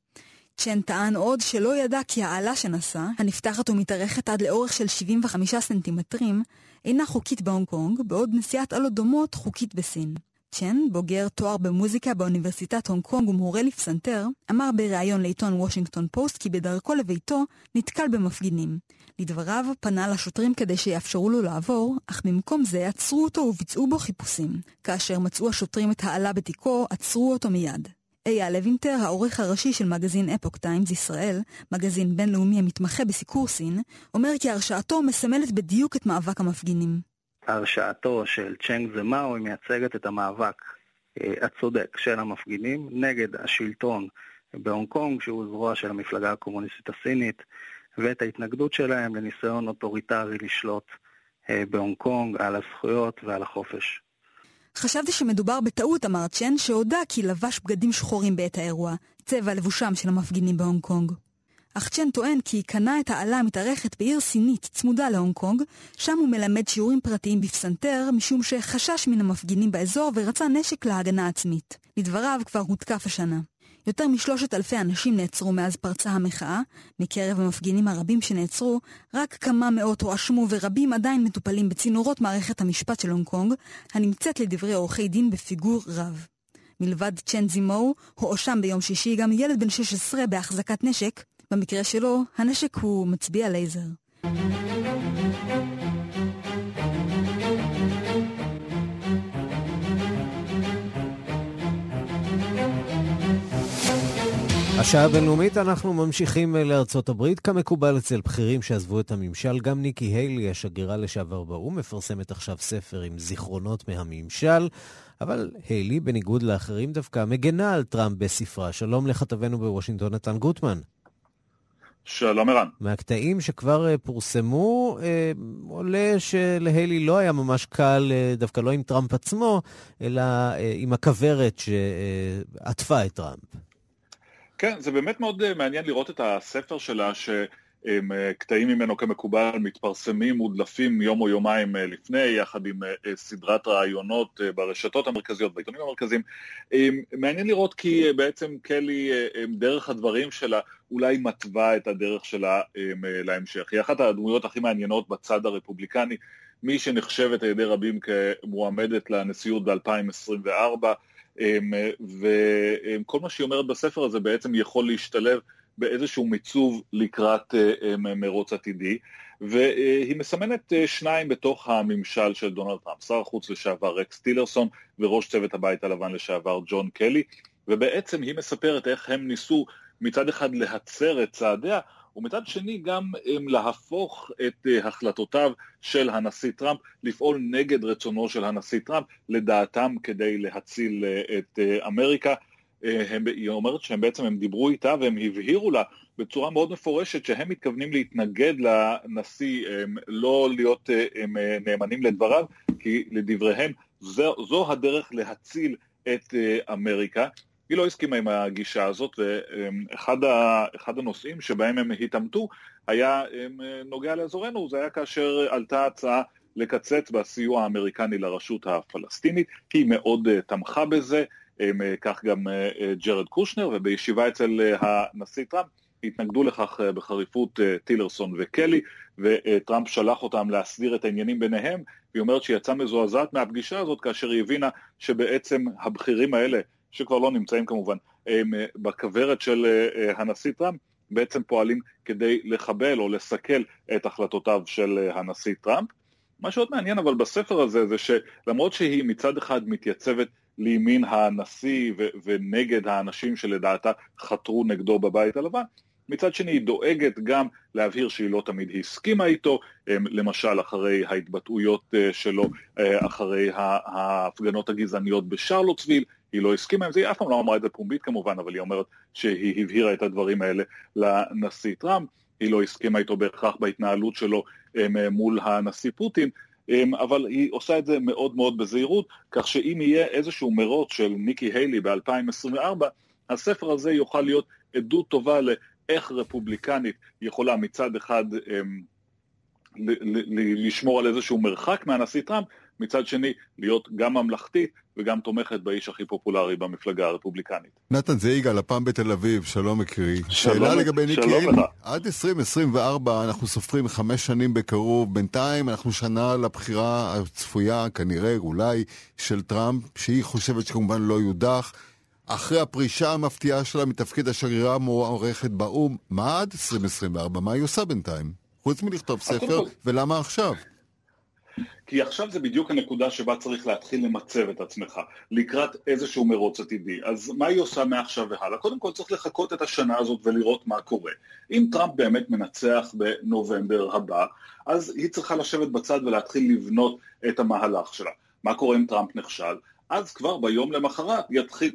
צ'ן טען עוד שלא ידע כי האלה שנשא, הנפתחת ומתארכת עד לאורך של 75 סנטימטרים, אינה חוקית בהונג קונג, בעוד נשיאת אלות דומות חוקית בסין. צ'ן, בוגר תואר במוזיקה באוניברסיטת הונג קונג ומורה לפסנתר, אמר בריאיון לעיתון וושינגטון פוסט כי בדרכו לביתו נתקל במפגינים. לדבריו, פנה לשוטרים כדי שיאפשרו לו לעבור, אך במקום זה עצרו אותו וביצעו בו חיפושים. כאשר מצאו השוטרים את האלה בתיקו, עצרו אותו מיד. אייל לוינטר, העורך הראשי של מגזין אפוק טיימס ישראל, מגזין בינלאומי המתמחה בסיקור סין, אומר כי הרשעתו מסמלת בדיוק את מאבק המפגינים. הרשעתו של צ'נג זמאו היא מייצגת את המאבק אה, הצודק של המפגינים נגד השלטון בהונג קונג, שהוא זרוע של המפלגה הקומוניסטית הסינית, ואת ההתנגדות שלהם לניסיון אוטוריטרי לשלוט אה, בהונג קונג על הזכויות ועל החופש. חשבתי שמדובר בטעות, אמר צ'ן, שהודה כי לבש בגדים שחורים בעת האירוע, צבע לבושם של המפגינים בהונג קונג. אך צ'ן טוען כי קנה את האלה המתארכת בעיר סינית צמודה להונג קונג, שם הוא מלמד שיעורים פרטיים בפסנתר, משום שחשש מן המפגינים באזור ורצה נשק להגנה עצמית. לדבריו כבר הותקף השנה. יותר משלושת אלפי אנשים נעצרו מאז פרצה המחאה. מקרב המפגינים הרבים שנעצרו, רק כמה מאות הואשמו ורבים עדיין מטופלים בצינורות מערכת המשפט של הונג קונג, הנמצאת לדברי עורכי דין בפיגור רב. מלבד צ'ן זימו, הואשם ביום שישי גם ילד בן 16 בהחזקת נשק. במקרה שלו, הנשק הוא מצביע לייזר. השעה הבינלאומית, אנחנו ממשיכים לארצות הברית. כמקובל אצל בכירים שעזבו את הממשל, גם ניקי היילי, השגרירה לשעבר באו"ם, מפרסמת עכשיו ספר עם זיכרונות מהממשל, אבל היילי, בניגוד לאחרים, דווקא מגנה על טראמפ בספרה. שלום לכתבנו בוושינגטון, נתן גוטמן. שלום ערן. מהקטעים שכבר uh, פורסמו, uh, עולה שלהיילי לא היה ממש קל, דווקא לא עם טראמפ עצמו, אלא עם הכוורת שעטפה את טראמפ. כן, זה באמת מאוד אה, מעניין לראות את הספר שלה, שקטעים אה, ממנו כמקובל מתפרסמים, מודלפים יום או יומיים אה, לפני, יחד עם סדרת רעיונות ברשתות המרכזיות, בעיתונים המרכזיים. מעניין לראות כי בעצם קלי, דרך הדברים שלה, אולי מתווה את הדרך שלה להמשך. היא אחת הדמויות הכי מעניינות בצד הרפובליקני, מי שנחשבת על ידי רבים כמועמדת לנשיאות ב-2024. אמ, וכל מה שהיא אומרת בספר הזה בעצם יכול להשתלב באיזשהו מיצוב לקראת אה, אמ, מרוץ עתידי, והיא מסמנת אה, שניים בתוך הממשל של דונלד טראמפ, שר החוץ לשעבר רקס טילרסון וראש צוות הבית הלבן לשעבר ג'ון קלי, ובעצם היא מספרת איך הם ניסו מצד אחד להצר את צעדיה, ומצד שני גם להפוך את אה, החלטותיו של הנשיא טראמפ, לפעול נגד רצונו של הנשיא טראמפ, לדעתם כדי להציל אה, את אה, אמריקה. הם, היא אומרת שהם בעצם, הם דיברו איתה והם הבהירו לה בצורה מאוד מפורשת שהם מתכוונים להתנגד לנשיא, לא להיות הם נאמנים לדבריו, כי לדבריהם זו, זו הדרך להציל את אמריקה. היא לא הסכימה עם הגישה הזאת, ואחד הנושאים שבהם הם התעמתו היה נוגע לאזורנו, זה היה כאשר עלתה הצעה לקצץ בסיוע האמריקני לרשות הפלסטינית, היא מאוד אה, תמכה בזה, כך גם אה, אה, ג'רד קושנר, ובישיבה אצל הנשיא טראמפ התנגדו לכך בחריפות טילרסון וקלי, וטראמפ שלח אותם להסדיר את העניינים ביניהם, והיא אומרת שהיא יצאה מזועזעת מהפגישה הזאת כאשר היא הבינה שבעצם הבכירים האלה שכבר לא נמצאים כמובן אה, בכוורת של אה, אה, הנשיא טראמפ, בעצם פועלים כדי לחבל או לסכל את החלטותיו של הנשיא טראמפ. מה שעוד מעניין אבל בספר הזה זה שלמרות שהיא מצד אחד מתייצבת לימין הנשיא ו- ונגד האנשים שלדעתה חתרו נגדו בבית הלבן, מצד שני היא דואגת גם להבהיר שהיא לא תמיד הסכימה איתו, למשל אחרי ההתבטאויות שלו, אחרי ההפגנות הגזעניות בשרלוטסוויל, היא לא הסכימה עם זה, היא אף פעם לא אמרה את זה פומבית כמובן, אבל היא אומרת שהיא הבהירה את הדברים האלה לנשיא טראמפ, היא לא הסכימה איתו בהכרח בהתנהלות שלו מול הנשיא פוטין, אבל היא עושה את זה מאוד מאוד בזהירות, כך שאם יהיה איזשהו מרוץ של ניקי היילי ב-2024, הספר הזה יוכל להיות עדות טובה לאיך רפובליקנית יכולה מצד אחד לשמור על איזשהו מרחק מהנשיא טראמפ, מצד שני להיות גם ממלכתית וגם תומכת באיש הכי פופולרי במפלגה הרפובליקנית. נתן זה יגאל, הפעם בתל אביב, שלום יקרי. שאלה לגבי ניקי היילי, עד 2024 אנחנו סופרים חמש שנים בקרוב, בינתיים אנחנו שנה לבחירה הצפויה, כנראה, אולי, של טראמפ, שהיא חושבת שכמובן לא יודח. אחרי הפרישה המפתיעה שלה מתפקיד השגרירה המוערכת באו"ם, מה עד 2024? מה היא עושה בינתיים? חוץ מלכתוב ספר, ולמה עכשיו? כי עכשיו זה בדיוק הנקודה שבה צריך להתחיל למצב את עצמך לקראת איזשהו מרוץ עתידי. אז מה היא עושה מעכשיו והלאה? קודם כל צריך לחכות את השנה הזאת ולראות מה קורה. אם טראמפ באמת מנצח בנובמבר הבא, אז היא צריכה לשבת בצד ולהתחיל לבנות את המהלך שלה. מה קורה אם טראמפ נכשל? אז כבר ביום למחרת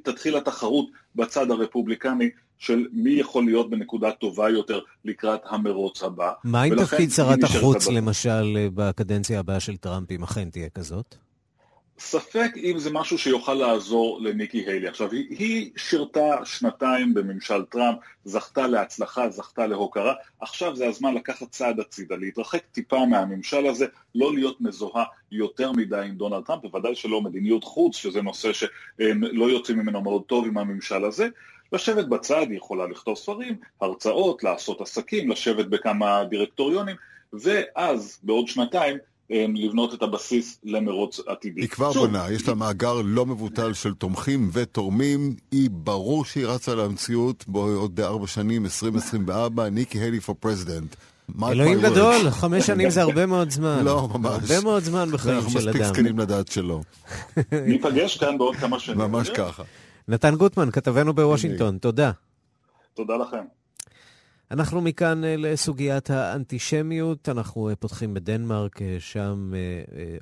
תתחיל התחרות בצד הרפובליקני של מי יכול להיות בנקודה טובה יותר לקראת המרוץ הבא. מה עם תפקיד שרת החוץ, למשל, בקדנציה הבאה של טראמפ, אם אכן תהיה כזאת? ספק אם זה משהו שיוכל לעזור לניקי היילי. עכשיו, היא, היא שירתה שנתיים בממשל טראמפ, זכתה להצלחה, זכתה להוקרה, עכשיו זה הזמן לקחת צעד הצידה, להתרחק טיפה מהממשל הזה, לא להיות מזוהה יותר מדי עם דונלד טראמפ, בוודאי שלא מדיניות חוץ, שזה נושא שלא יוצאים ממנו מאוד טוב עם הממשל הזה, לשבת בצד, היא יכולה לכתוב ספרים, הרצאות, לעשות עסקים, לשבת בכמה דירקטוריונים, ואז בעוד שנתיים לבנות את הבסיס למרוץ עתידי. היא כבר שוב, בונה, יש לה מאגר לא מבוטל של תומכים ותורמים, היא ברור שהיא רצה לנשיאות, בעוד ארבע שנים, 2024, ניקי היילי for president. אלוהים גדול, חמש שנים זה הרבה מאוד זמן. לא, ממש. הרבה מאוד זמן בחיים של אדם. אנחנו מספיק זקנים לדעת שלא. ניפגש כאן בעוד כמה שנים. ממש ככה. נתן גוטמן, כתבנו בוושינגטון, תודה. תודה לכם. אנחנו מכאן אה, לסוגיית האנטישמיות. אנחנו אה, פותחים בדנמרק, אה, שם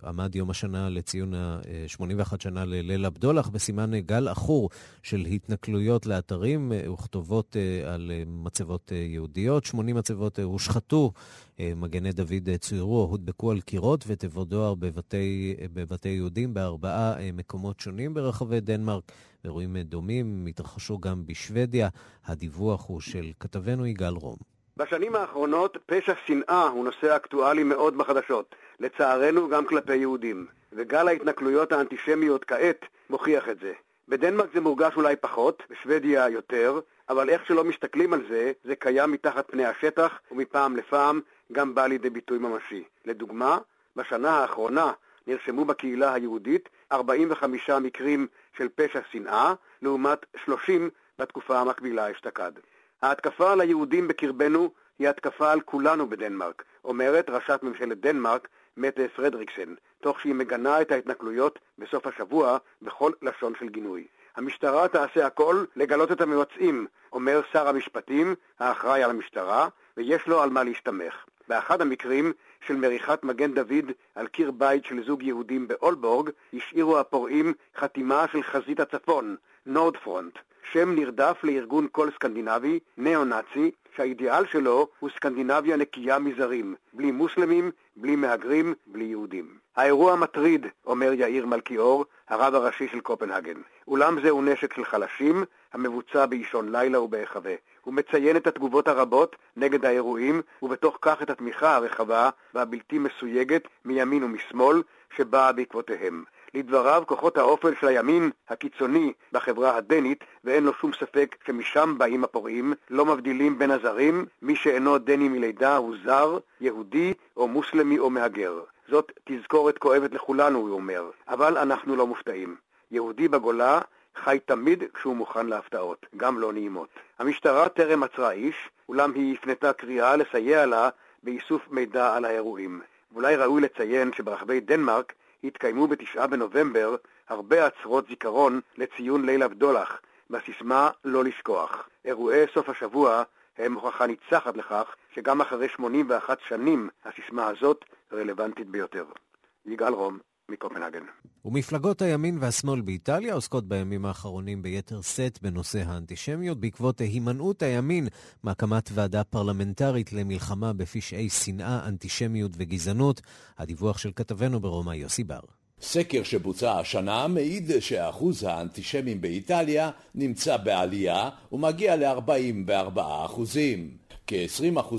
עמד יום השנה לציון ה-81 שנה לליל הבדולח, בסימן גל עכור של התנכלויות לאתרים וכתובות על מצבות יהודיות. 80 מצבות הושחתו, מגני דוד צוירו הודבקו על קירות ותיבות דואר בבתי, בבתי יהודים בארבעה מקומות שונים ברחבי דנמרק. אירועים דומים התרחשו גם בשוודיה. הדיווח הוא של כתבנו יגאל רום. בשנים האחרונות פשע שנאה הוא נושא אקטואלי מאוד בחדשות, לצערנו גם כלפי יהודים, וגל ההתנכלויות האנטישמיות כעת מוכיח את זה. בדנמרק זה מורגש אולי פחות, בשוודיה יותר, אבל איך שלא מסתכלים על זה, זה קיים מתחת פני השטח, ומפעם לפעם גם בא לידי ביטוי ממשי. לדוגמה, בשנה האחרונה נרשמו בקהילה היהודית 45 מקרים של פשע שנאה, לעומת 30 בתקופה המקבילה אשתקד. ההתקפה על היהודים בקרבנו היא התקפה על כולנו בדנמרק, אומרת ראשת ממשלת דנמרק, מטה פרדריקסן, תוך שהיא מגנה את ההתנכלויות בסוף השבוע בכל לשון של גינוי. המשטרה תעשה הכל לגלות את המבצעים, אומר שר המשפטים, האחראי על המשטרה, ויש לו על מה להסתמך. באחד המקרים של מריחת מגן דוד על קיר בית של זוג יהודים באולבורג, השאירו הפורעים חתימה של חזית הצפון, נורדפרונט, שם נרדף לארגון כל סקנדינבי, ניאו-נאצי, שהאידיאל שלו הוא סקנדינביה נקייה מזרים, בלי מוסלמים, בלי מהגרים, בלי יהודים. האירוע מטריד, אומר יאיר מלכיאור, הרב הראשי של קופנהגן. אולם זהו נשק של חלשים, המבוצע באישון לילה ובהיחווה. הוא מציין את התגובות הרבות נגד האירועים, ובתוך כך את התמיכה הרחבה והבלתי מסויגת מימין ומשמאל, שבאה בעקבותיהם. לדבריו, כוחות האופל של הימין הקיצוני בחברה הדנית, ואין לו שום ספק שמשם באים הפורעים, לא מבדילים בין הזרים, מי שאינו דני מלידה הוא זר, יהודי או מוסלמי או מהגר. זאת תזכורת כואבת לכולנו, הוא אומר, אבל אנחנו לא מופתעים. יהודי בגולה חי תמיד כשהוא מוכן להפתעות, גם לא נעימות. המשטרה טרם עצרה איש, אולם היא הפנתה קריאה לסייע לה באיסוף מידע על האירועים. ואולי ראוי לציין שברחבי דנמרק התקיימו בתשעה בנובמבר הרבה עצרות זיכרון לציון ליל הבדולח, בסיסמה לא לשכוח. אירועי סוף השבוע הם הוכחה ניצחת לכך שגם אחרי 81 שנים הסיסמה הזאת רלוונטית ביותר. יגאל רום, מקופנהגן. ומפלגות הימין והשמאל באיטליה עוסקות בימים האחרונים ביתר שאת בנושא האנטישמיות בעקבות הימנעות הימין מהקמת ועדה פרלמנטרית למלחמה בפשעי שנאה, אנטישמיות וגזענות. הדיווח של כתבנו ברומא יוסי בר. סקר שבוצע השנה מעיד שאחוז האנטישמים באיטליה נמצא בעלייה ומגיע ל-44 אחוזים. כ-20%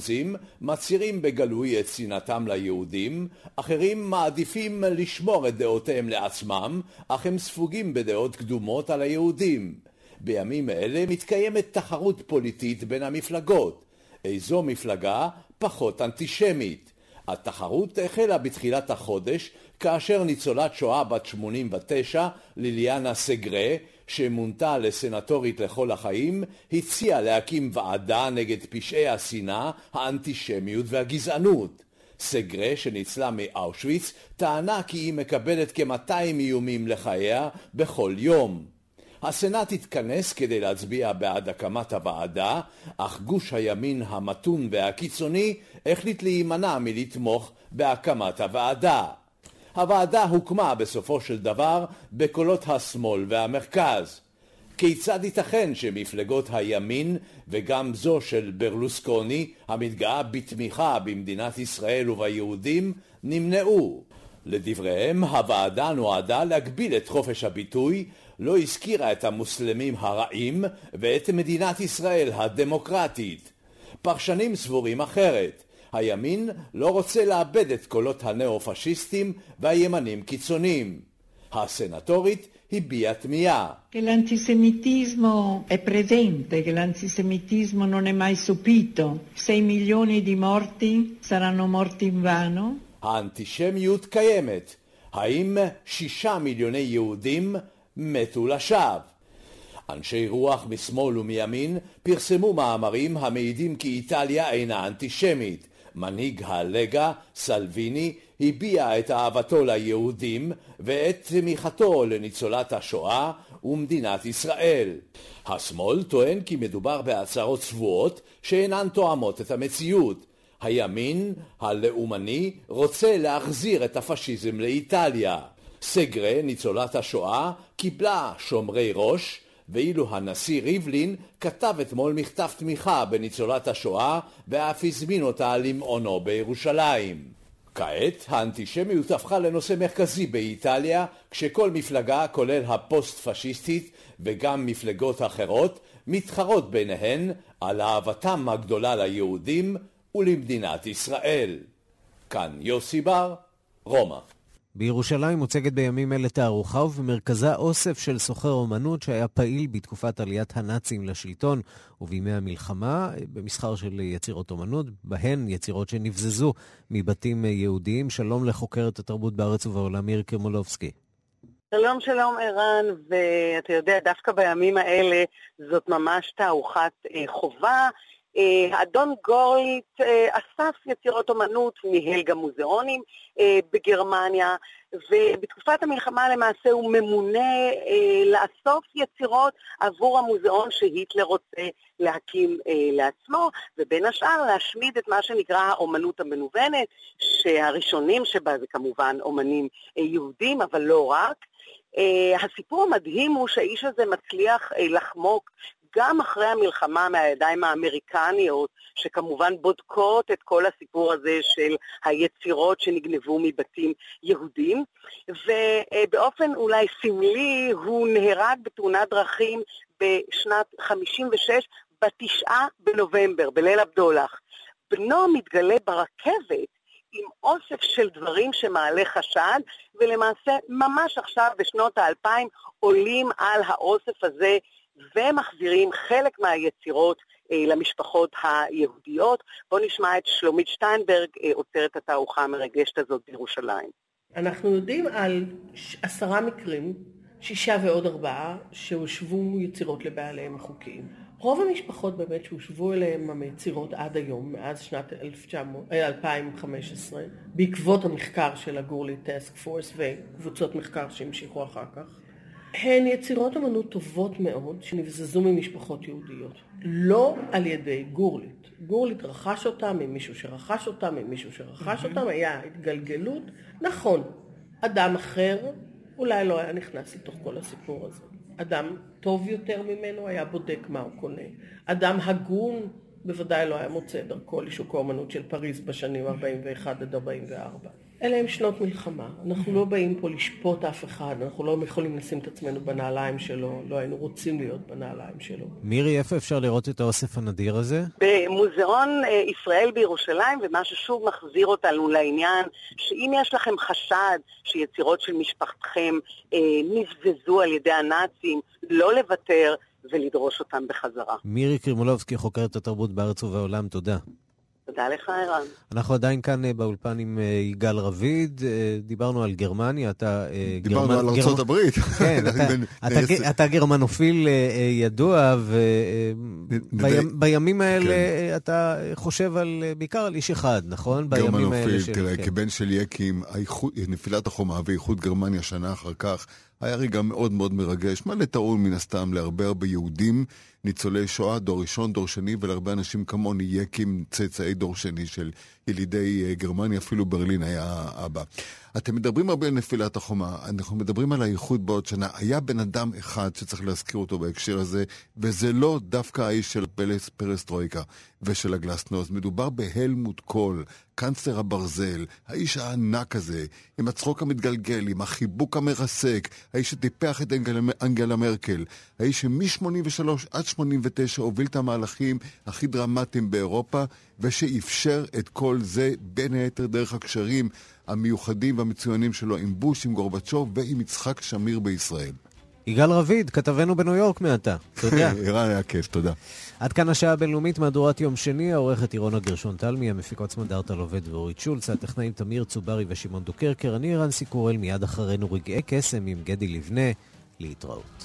מצהירים בגלוי את שנאתם ליהודים, אחרים מעדיפים לשמור את דעותיהם לעצמם, אך הם ספוגים בדעות קדומות על היהודים. בימים אלה מתקיימת תחרות פוליטית בין המפלגות. איזו מפלגה פחות אנטישמית. התחרות החלה בתחילת החודש, כאשר ניצולת שואה בת 89, ליליאנה סגרה, שמונתה לסנטורית לכל החיים, הציעה להקים ועדה נגד פשעי השנאה, האנטישמיות והגזענות. סגרה, שניצלה מאושוויץ, טענה כי היא מקבלת כ-200 איומים לחייה בכל יום. הסנאט התכנס כדי להצביע בעד הקמת הוועדה, אך גוש הימין המתון והקיצוני החליט להימנע מלתמוך בהקמת הוועדה. הוועדה הוקמה בסופו של דבר בקולות השמאל והמרכז. כיצד ייתכן שמפלגות הימין וגם זו של ברלוסקוני, המתגאה בתמיכה במדינת ישראל וביהודים, נמנעו? לדבריהם, הוועדה נועדה להגביל את חופש הביטוי, לא הזכירה את המוסלמים הרעים ואת מדינת ישראל הדמוקרטית. פרשנים סבורים אחרת. הימין לא רוצה לאבד את קולות הנאו-פשיסטים והימנים קיצוניים. הסנטורית הביעה תמיהה. Che l'antisemitismo è presente, che l'antisemitismo non è mai sopito. Sei milioni di morti saranno morti invano? האנטישמיות קיימת. האם שישה מיליוני יהודים מתו לשווא? אנשי רוח משמאל ומימין פרסמו מאמרים המעידים כי איטליה אינה אנטישמית. מנהיג הלגה, סלוויני, הביע את אהבתו ליהודים ואת תמיכתו לניצולת השואה ומדינת ישראל. השמאל טוען כי מדובר בהצהרות צבועות שאינן תואמות את המציאות. הימין הלאומני רוצה להחזיר את הפשיזם לאיטליה. סגרה, ניצולת השואה, קיבלה שומרי ראש, ואילו הנשיא ריבלין כתב אתמול מכתב תמיכה בניצולת השואה ואף הזמין אותה למעונו בירושלים. כעת האנטישמיות הפכה לנושא מרכזי באיטליה כשכל מפלגה כולל הפוסט-פשיסטית וגם מפלגות אחרות מתחרות ביניהן על אהבתם הגדולה ליהודים ולמדינת ישראל. כאן יוסי בר, רומא. בירושלים מוצגת בימים אלה תערוכה ובמרכזה אוסף של סוחר אומנות שהיה פעיל בתקופת עליית הנאצים לשלטון ובימי המלחמה במסחר של יצירות אומנות, בהן יצירות שנבזזו מבתים יהודיים. שלום לחוקרת התרבות בארץ ובעולם, מירי קרמולובסקי. שלום, שלום ערן, ואתה יודע, דווקא בימים האלה זאת ממש תערוכת אה, חובה. האדון גורליט אסף יצירות אומנות, ניהל גם מוזיאונים בגרמניה, ובתקופת המלחמה למעשה הוא ממונה לאסוף יצירות עבור המוזיאון שהיטלר רוצה להקים לעצמו, ובין השאר להשמיד את מה שנקרא האומנות המנוונת, שהראשונים שבה זה כמובן אומנים יהודים, אבל לא רק. Uh, הסיפור המדהים הוא שהאיש הזה מצליח uh, לחמוק גם אחרי המלחמה מהידיים האמריקניות, שכמובן בודקות את כל הסיפור הזה של היצירות שנגנבו מבתים יהודים, ובאופן אולי סמלי הוא נהרג בתאונת דרכים בשנת 56, בתשעה בנובמבר, בליל הבדולח. בנו מתגלה ברכבת עם אוסף של דברים שמעלה חשד, ולמעשה ממש עכשיו בשנות האלפיים עולים על האוסף הזה ומחזירים חלק מהיצירות אה, למשפחות היהודיות. בואו נשמע את שלומית שטיינברג, אה, עוצרת התערוכה המרגשת הזאת בירושלים. אנחנו יודעים על עשרה מקרים, שישה ועוד ארבעה, שהושבו יצירות לבעליהם החוקיים. רוב המשפחות באמת שהושבו אליהם היצירות עד היום, מאז שנת 1900, 2015, בעקבות המחקר של הגורלי טסק פורס וקבוצות מחקר שהמשיכו אחר כך, הן יצירות אמנות טובות מאוד שנבזזו ממשפחות יהודיות. לא על ידי גורליט. גורליט רכש אותם ממישהו שרכש אותם, ממישהו שרכש mm-hmm. אותם, היה התגלגלות. נכון, אדם אחר אולי לא היה נכנס לתוך כל הסיפור הזה. אדם טוב יותר ממנו היה בודק מה הוא קונה. אדם הגון בוודאי לא היה מוצא דרכו לשוק האומנות של פריז בשנים 41 עד 44. אלה הם שנות מלחמה. אנחנו לא באים פה לשפוט אף אחד, אנחנו לא יכולים לשים את עצמנו בנעליים שלו, לא היינו רוצים להיות בנעליים שלו. מירי, איפה אפשר לראות את האוסף הנדיר הזה? במוזיאון אה, ישראל בירושלים, ומה ששוב מחזיר אותנו לעניין, שאם יש לכם חשד שיצירות של משפחתכם אה, נבזזו על ידי הנאצים, לא לוותר ולדרוש אותם בחזרה. מירי קרימולובסקי, חוקרת התרבות בארץ ובעולם, תודה. תודה לך, ערן. אנחנו עדיין כאן אה, באולפן עם אה, יגאל רביד, אה, דיברנו על גרמניה, אתה... דיברנו גרמנ... על ארצות גרמ... הברית. כן, אתה, אתה, אתה גרמנופל ידוע, ובימים האלה כן. אתה חושב על, בעיקר על איש אחד, נכון? גרמנופל, תראה, כן. כבן של יקים, נפילת החומה ואיחוד גרמניה שנה אחר כך, היה רגע מאוד מאוד מרגש, מלא טעון מן הסתם להרבה הרבה יהודים, ניצולי שואה, דור ראשון, דור שני, ולהרבה אנשים כמוני, יקים, צאצאי דור שני של ילידי אה, גרמניה, אפילו ברלין היה אבא. אתם מדברים הרבה על נפילת החומה, אנחנו מדברים על האיחוד בעוד שנה. היה בן אדם אחד שצריך להזכיר אותו בהקשר הזה, וזה לא דווקא האיש של פלס, פרסטרויקה ושל הגלסנוז. מדובר בהלמוט קול, קאנצלר הברזל, האיש הענק הזה, עם הצחוק המתגלגל, עם החיבוק המרסק, האיש שטיפח את אנגלה, אנגלה מרקל, האיש שמ-83 עד 89 הוביל את המהלכים הכי דרמטיים באירופה, ושאפשר את כל כל זה בין היתר דרך הקשרים המיוחדים והמצוינים שלו עם בוש, עם גורבצ'וב ועם יצחק שמיר בישראל. יגאל רביד, כתבנו בניו יורק מעתה. תודה. ערן היה כיף, תודה. עד כאן השעה הבינלאומית, מהדורת יום שני, העורכת עירונה גרשון תלמי, המפיקות סמדארטה לובד ואורית שולץ, הטכנאים תמיר צוברי ושמעון דוקרקר, אני ערן סיקורל, מיד אחרינו רגעי קסם עם גדי לבנה, להתראות.